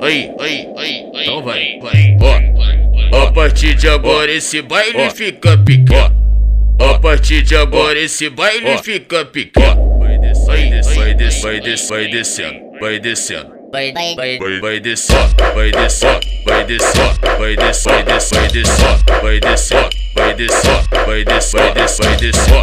Aí, aí, aí, então vai, vai. Ó, a partir de agora esse baile fica pequeno. A partir de agora esse baile fica pequeno. Vai descendo, vai descendo, vai descendo, vai descendo, vai descendo. Vai, vai, vai, vai descer, vai descer, vai descer, vai descer, vai descer, vai descer, vai descer, vai descer, vai descer, vai descer, vai descer.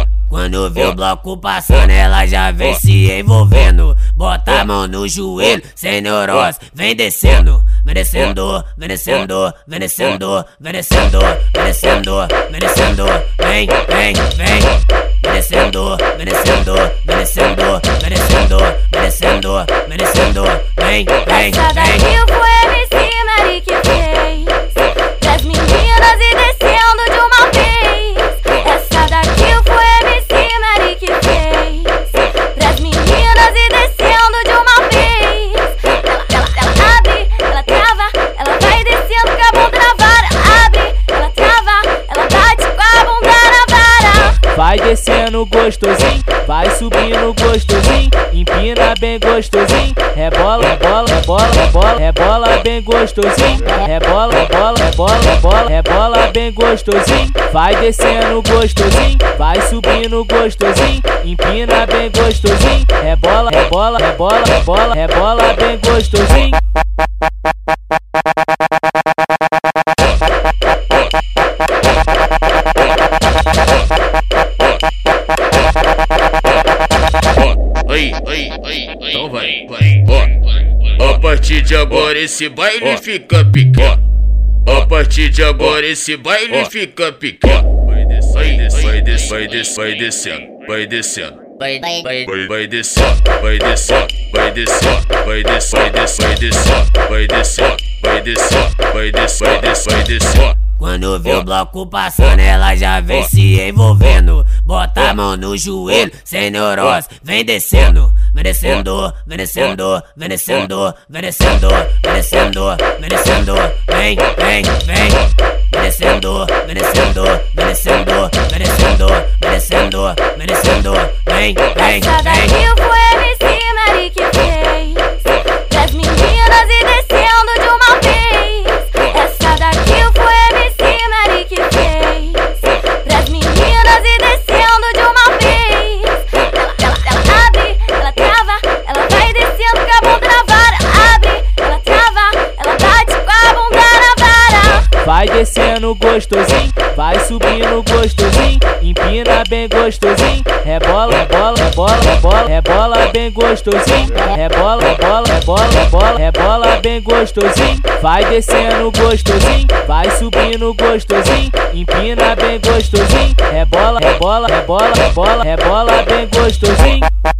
Quando vê o bloco passando, ela já vem se envolvendo. Bota a mão no joelho, sem neurose, vem descendo. Vem descendo, vem descendo, vem descendo, vem descendo, vem descendo, vem descendo, vem, vem, vem. Vem descendo, vem descendo, vem descendo, vem descendo, vem descendo, vem descendo, vem, vem, descendo gostosinho, vai subindo gostosinho, empina bem gostosinho, rebola, rebola, rebola, rebola, rebola bem gostosinho, rebola, rebola, rebola, rebola, rebola bem gostosinho, vai descendo gostosinho, vai subindo gostosinho, empina bem gostosinho, rebola, rebola, rebola, rebola, rebola bem gostosinho. Então vai, vai. Ó, a partir de agora esse baile fica pequeno. A partir de agora esse baile fica pequeno. Vai descendo, vai descendo, vai descendo, vai descendo, vai descendo. Vai, vai, vai. Vai descer, vai descer, vai descer, vai descer, vai descer, vai descer, vai descer, vai descer, vai descer, vai descer. Quando vê o bloco passando, ela já vem se envolvendo. Mão no joelho, sem neurose, vem descendo. Vem descendo, vem descendo, vem descendo, vem descendo, vem descendo, vem descendo, vem, vem, vem. Vem descendo, vem descendo, vem descendo, vem descendo, vem descendo, vem descendo, vem, vem, Essa daqui vem. Vai descendo gostosinho, vai subindo gostosinho, empina bem gostosinho, rebola, rebola, rebola, rebola, rebola bem gostosinho, rebola, rebola, rebola, rebola, rebola bem gostosinho, vai descendo gostosinho, vai subindo gostosinho, empina bem gostosinho, rebola, rebola, rebola, rebola, rebola bem gostosinho.